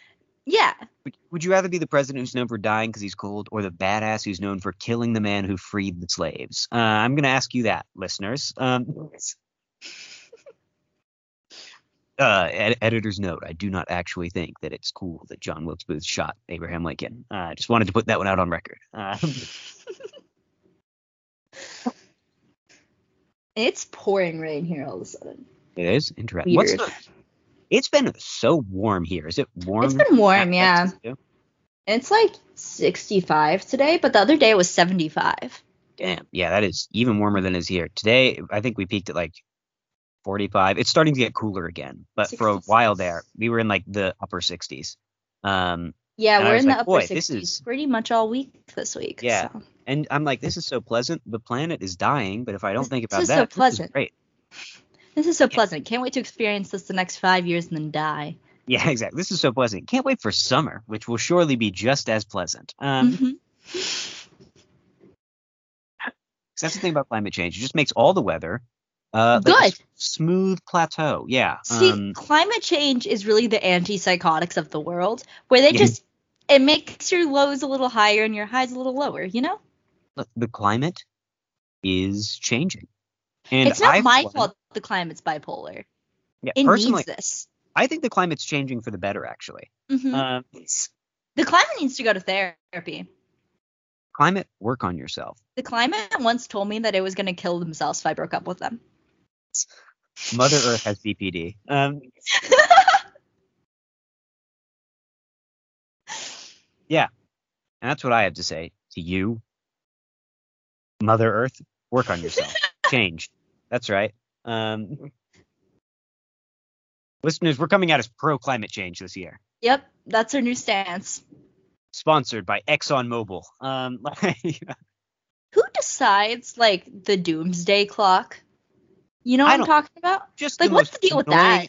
yeah, would, would you rather be the president who's known for dying because he's cold, or the badass who's known for killing the man who freed the slaves? Uh, I'm gonna ask you that, listeners. Um, uh, ed- editor's note: I do not actually think that it's cool that John Wilkes Booth shot Abraham Lincoln. Uh, I just wanted to put that one out on record. Uh, it's pouring rain here all of a sudden. it is interesting. What's Weird. the? It's been so warm here. Is it warm? It's been warm, yeah. Too? It's like 65 today, but the other day it was 75. Damn. Yeah, that is even warmer than is here. Today, I think we peaked at like 45. It's starting to get cooler again, but for a while there, we were in like the upper 60s. Um, Yeah, we're in the upper 60s this is- pretty much all week this week. Yeah. so. and I'm like, this is so pleasant. The planet is dying, but if I don't This- think this about is so that, this is so pleasant. great. This is so pleasant. Can't wait to experience this the next five years and then die. Yeah, exactly. This is so pleasant. Can't wait for summer, which will surely be just as pleasant. Um, Mhm. 'cause that's the thing about climate change. It just makes all the weather uh, Good. smooth plateau. Yeah. See, um, climate change is really the antipsychotics of the world, where they just it makes your lows a little higher and your highs a little lower. You know, look, the climate is changing. And it's not I, my one- fault the climate's bipolar. Yeah, It personally, needs this. I think the climate's changing for the better, actually. Mhm. Um, the climate needs to go to therapy. climate, work on yourself. The climate once told me that it was going to kill themselves if I broke up with them. Mother Earth has BPD. Um, yeah, and that's what I have to say to you, Mother Earth. Work on yourself. Change. That's right. Um, listeners, we're coming out as pro climate change this year. Yep, that's our new stance. Sponsored by ExxonMobil. Um, Who decides like the doomsday clock? You know what I'm talking about? just Like, the what's the deal with that?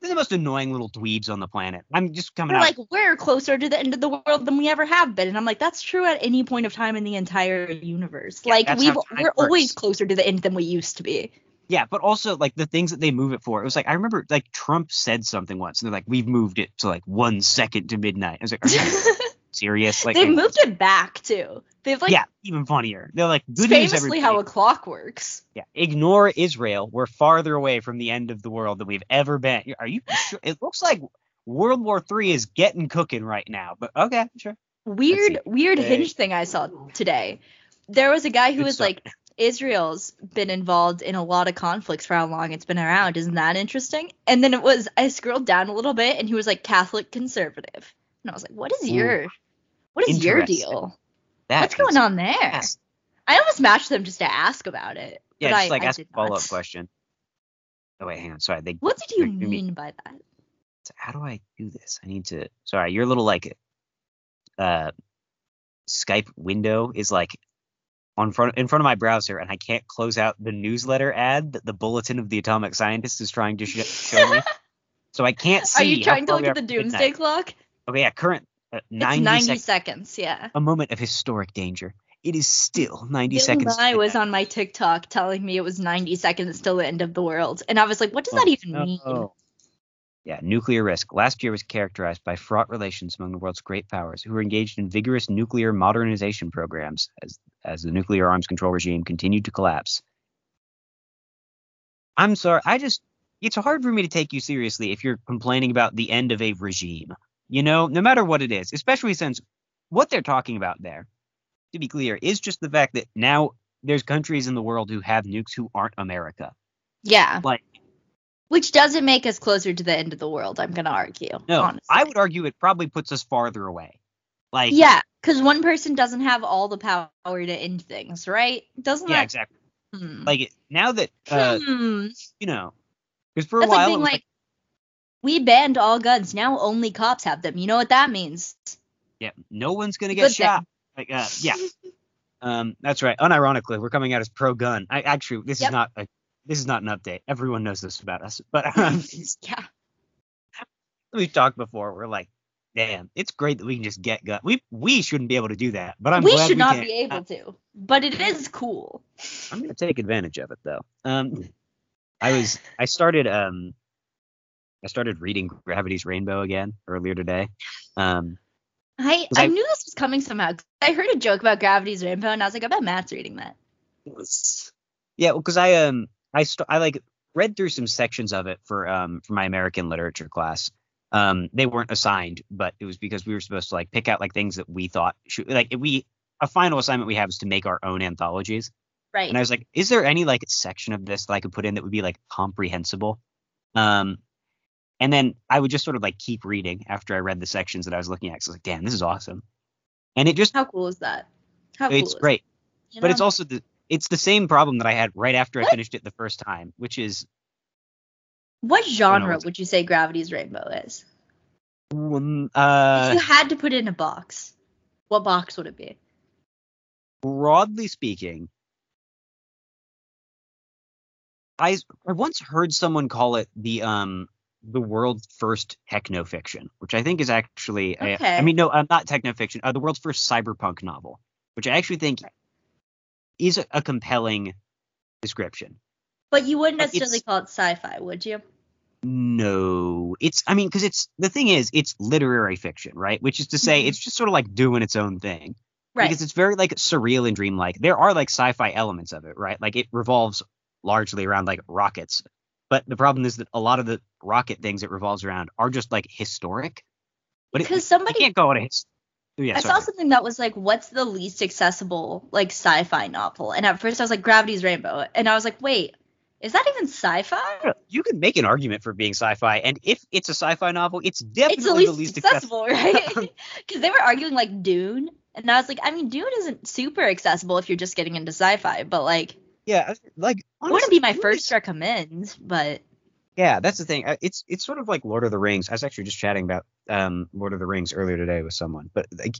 they're the most annoying little dweebs on the planet. I'm just coming They're out. like, we're closer to the end of the world than we ever have been. And I'm like, that's true at any point of time in the entire universe. Yeah, like we've we're always closer to the end than we used to be. yeah, but also like the things that they move it for. It was like I remember like Trump said something once, and they're like, "We've moved it to like one second to midnight." I was like, "Are you serious?" Like, they- moved it back too. They've like yeah, even funnier. They're like, "Good news, famously everybody." how a clock works. Yeah, ignore Israel. We're farther away from the end of the world than we've ever been. Are you sure? It looks like World War Three is getting cooking right now. But okay, sure. Weird, weird Hey. hinge thing I saw today. There was a guy who Good was stuff. like, Israel's been involved in a lot of conflicts for how long it's been around. Isn't that interesting? And then it was, I scrolled down a little bit and he was like Catholic conservative. And I was like, what is Ooh. your, what is your deal? That What's going on there? yes. I almost matched them just to ask about it. Yeah, but just I, like I ask a follow up question. Oh wait, hang on. Sorry, they. What did you me- mean by that? So How do I do this? I need to. Sorry, your little like, uh, Skype window is like on front in front of my browser, and I can't close out the newsletter ad that the Bulletin of the Atomic Scientist is trying to sh- show me. So I can't see. Are you trying to look at the doomsday clock? Okay, yeah, current uh, It's 90, 90 seconds. seconds, yeah. A moment of historic danger. It is still 90 Bill seconds. Nye was on my TikTok telling me it was 90 seconds till the end of the world. And I was like, what does that Oh, even mean? no. Yeah, nuclear risk. Last year was characterized by fraught relations among the world's great powers, who were engaged in vigorous nuclear modernization programs as as the nuclear arms control regime continued to collapse. I'm sorry, I just it's hard for me to take you seriously if you're complaining about the end of a regime. You know, no matter what it is, especially since what they're talking about there, to be clear, is just the fact that now there's countries in the world who have nukes who aren't America. Yeah. Like Which doesn't make us closer to the end of the world, I'm going to argue. No, honestly. I would argue it probably puts us farther away. Like, Yeah, because one person doesn't have all the power to end things, right? Doesn't yeah, that. exactly. Hmm. Like now that uh, Hmm. you know, because for a That's while like it being was like, we banned all guns. Now only cops have them. You know what that means? yeah, no one's gonna get Good shot. Like, uh, yeah, um, that's right. Unironically, we're coming out as pro-gun. I actually, this Yep. is not a, this is not an update. Everyone knows this about us. But um, yeah. we've talked before. We're like, damn, it's great that we can just get gun. We we shouldn't be able to do that, but I'm we should we not can. be able to, but it is cool. I'm gonna take advantage of it though. Um, I was I started um I started reading Gravity's Rainbow again earlier today. Um, I, I I- knew this was coming somehow. I heard a joke about Gravity's Rainbow, and I was like, I bet Matt's reading that. yeah, because I um I st- I like read through some sections of it for um for my American literature class. Um, they weren't assigned, but it was because we were supposed to like pick out like things that we thought should like if we a final assignment we have is to make our own anthologies. Right. And I was like, is there any like section of this that I could put in that would be like comprehensible? Um, and then I would just sort of like keep reading after I read the sections that I was looking at. 'cause I was like, damn, this is awesome. And it just, How cool is that? How cool it's great. it, you But it's also the, it's the same problem that I had right after I finished it the first time, which is, what genre would you say Gravity's Rainbow is? um, if uh, you had to put it in a box, what box would it be? broadly speaking, I I once heard someone call it the um the world's first techno fiction, which I think is actually okay. I, mean no, uh, not techno fiction, uh, the world's first cyberpunk novel, which I actually think is a, a compelling description. But you wouldn't necessarily it's- call it sci-fi, would you? No, it's I mean because it's the thing is it's literary fiction, right? Which is to say Mhm. it's just sort of like doing its own thing. Right. because it's very like surreal and dreamlike. There are like sci-fi elements of it, right? Like it revolves largely around like rockets. But the problem is that a lot of the rocket things it revolves around are just like historic. But Because you somebody can't go on a his- oh, yeah, I sorry. saw something that was like, what's the least accessible like sci-fi novel? And at first I was like, Gravity's Rainbow, and I was like, wait, is that even sci-fi? You can make an argument for being sci-fi, and if it's a sci-fi novel, it's It's definitely the the least, least accessible. accessible, right? Um, because they were arguing like Dune, and I was like, I mean, Dune isn't super accessible if you're just getting into sci-fi, but like, Yeah, like it wouldn't be my first recommend, but Yeah, that's the thing. Uh, It's it's sort of like Lord of the Rings. I was actually just chatting about um Lord of the Rings earlier today with someone, but like,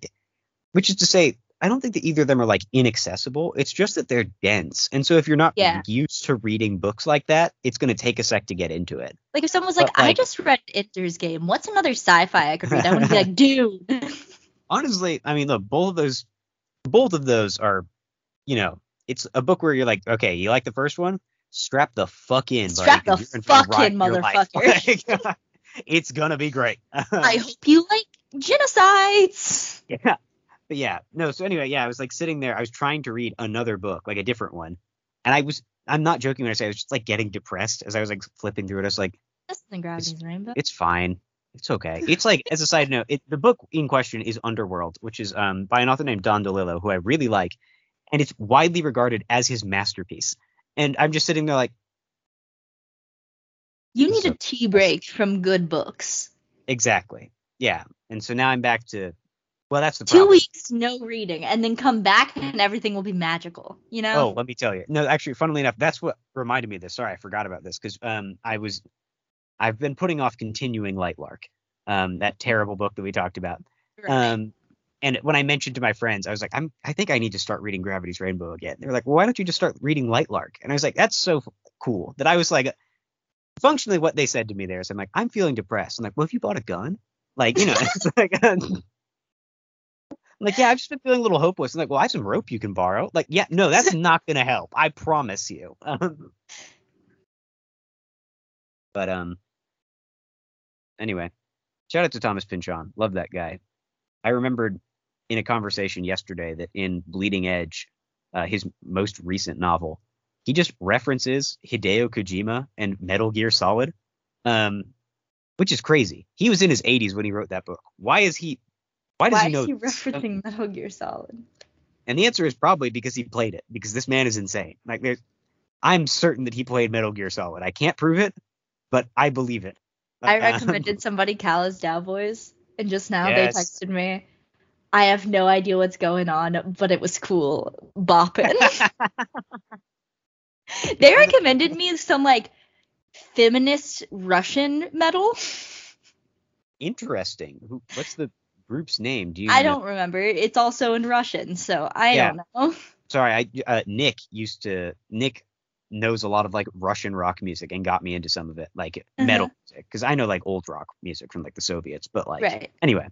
which is to say, I don't think that either of them are like inaccessible. It's just that they're dense, and so if you're not Yeah. used to reading books like that, it's going to take a sec to get into it. Like if someone was like, But, I just read Ender's Game. What's another sci-fi I could read? I wouldn't be like, dude. Honestly, I mean, look, both of those, both of those are, you know, it's a book where you're like, okay, you like the first one, strap the fuck in, buddy, Strap the 'cause you're in for a fuck in, of your life. motherfucker. Like, it's gonna be great. I hope you like genocides. Yeah. But yeah, no, so anyway, yeah, I was like sitting there, I was trying to read another book, like a different one. And I was I'm not joking when I say I was just like getting depressed as I was like flipping through it. I was like, isn't Gravity's Rainbow. it's fine. It's okay. It's like as a side note, it, the book in question is Underworld, which is um by an author named Don DeLillo, who I really like, and it's widely regarded as his masterpiece. And I'm just sitting there like, You need So- a tea break from good books. exactly. Yeah. And so now I'm back to well, that's the Two problem. weeks no reading, and then come back and everything will be magical. You know? Oh, let me tell you. No, actually, funnily enough, that's what reminded me of this. Sorry, I forgot about this because um, I was, I've been putting off continuing Lightlark, um, that terrible book that we talked about. Right. Um, and when I mentioned to my friends, I was like, I'm, I think I need to start reading Gravity's Rainbow again. They were like, well, why don't you just start reading Lightlark? And I was like, that's so cool that I was like, functionally, what they said to me there is, I'm like, I'm feeling depressed. I'm like, well, have you bought a gun? Like, you know, it's like. um, I'm like, yeah, I've just been feeling a little hopeless. I'm like, well, I have some rope you can borrow. Like, yeah, no, that's not gonna help. I promise you. Um, but um, anyway, shout out to Thomas Pynchon. Love that guy. I remembered in a conversation yesterday that in Bleeding Edge, uh, his most recent novel, he just references Hideo Kojima and Metal Gear Solid, um, which is crazy. He was in his 80s when he wrote that book. Why is he? Why does Why he know? is he this? referencing Metal Gear Solid? And the answer is probably because he played it. Because this man is insane. Like there's, I'm certain that he played Metal Gear Solid. I can't prove it, but I believe it. I recommended somebody Callous Daoboys, and just now Yes. they texted me. I have no idea what's going on, but it was cool. Bopping. they recommended me some like feminist Russian metal. Interesting. What's the group's name? Do you? I know? don't remember. It's also in Russian, so I Yeah. don't know. Sorry, I uh, Nick used to. Nick knows a lot of like Russian rock music and got me into some of it, like metal Uh-huh. music, because I know like old rock music from like the Soviets, but like Right. anyway.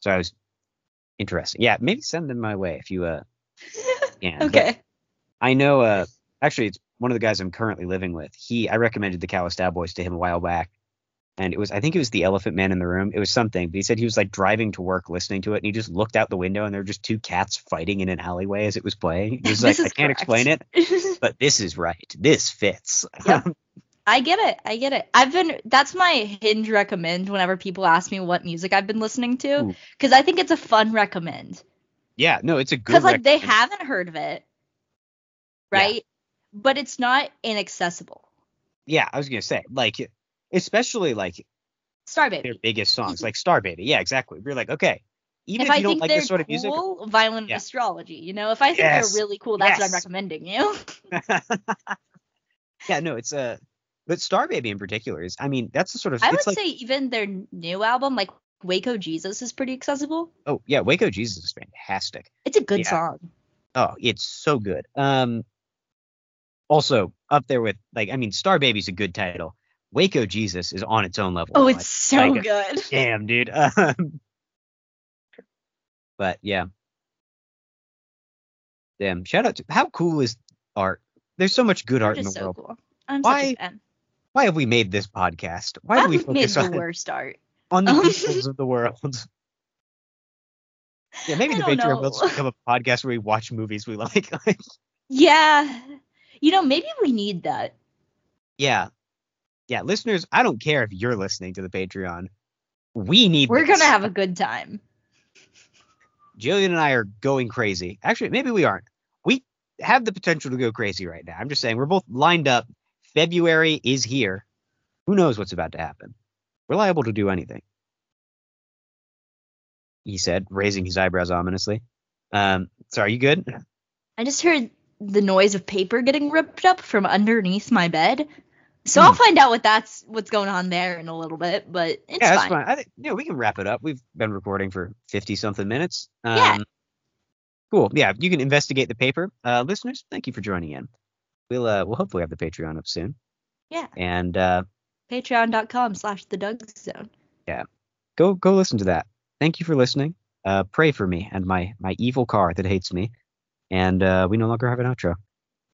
So I was interesting. Yeah, maybe send them my way if you uh can. But okay. I know. Uh, actually, it's one of the guys I'm currently living with. He, I recommended the Callous Daoboys to him a while back, and it was, I think it was the Elephant Man in the Room. It was something, but he said he was like driving to work listening to it, and he just looked out the window, and there were just two cats fighting in an alleyway as it was playing. He was like, I can't correct. explain it, but this is right. This fits. Yep. I get it. I get it. I've been that's my hinge recommend whenever people ask me what music I've been listening to cuz I think it's a fun recommend. yeah, no, it's a good. Cuz like they haven't heard of it. Yeah. Right? But it's not inaccessible. Yeah, I was gonna say like, especially like Star their Baby. biggest songs, mm-hmm. like Star Baby. Yeah, exactly. We're like, okay, even If, if, I you don't think like this sort of music, cool, violent Yeah. astrology. You know, if I think Yes. they're really cool, that's what I'm recommending you. yeah, no, it's a. but Star Baby in particular is, I mean, that's the sort of. I would like, say even their new album, like Waco Jesus, is pretty accessible. oh yeah, Waco Jesus is fantastic. It's a good Yeah. song. Oh, it's so good. Um, also up there with like, I mean, Star Baby's a good title. Waco Jesus is on its own level. Oh, Like, it's so like, good. damn, dude. Um, but yeah, damn. Shout out to how cool is art? There's so much good art in the so world. cool. I'm Why- such a fan. Why have we made this podcast? Why Why do we have focus the on, worst art? on the peoples of the world? Yeah, maybe the Patreon will just become a podcast where we watch movies we like. Like, Yeah. You know, maybe we need that. yeah, yeah, listeners, I don't care if you're listening to the Patreon. We need. We're this. gonna have a good time. Jillian and I are going crazy. Actually, maybe we aren't. We have the potential to go crazy right now. I'm just saying we're both lined up. February is here. Who knows what's about to happen? We're liable to do anything. He said, raising his eyebrows ominously. Um, so are you good? I just heard the noise of paper getting ripped up from underneath my bed. So Hmm. I'll find out what that's what's going on there in a little bit, but it's yeah, that's fine. fine. I think yeah, we can wrap it up. We've been recording for fifty something minutes. Um, Yeah. Cool. Yeah, you can investigate the paper. Uh, listeners, thank you for joining in. We'll uh, we'll hopefully have the Patreon up soon. Yeah. And uh, Patreon.com slash the Doug Zone. Yeah. Go go listen to that. Thank you for listening. Uh, pray for me and my my evil car that hates me. And uh, we no longer have an outro.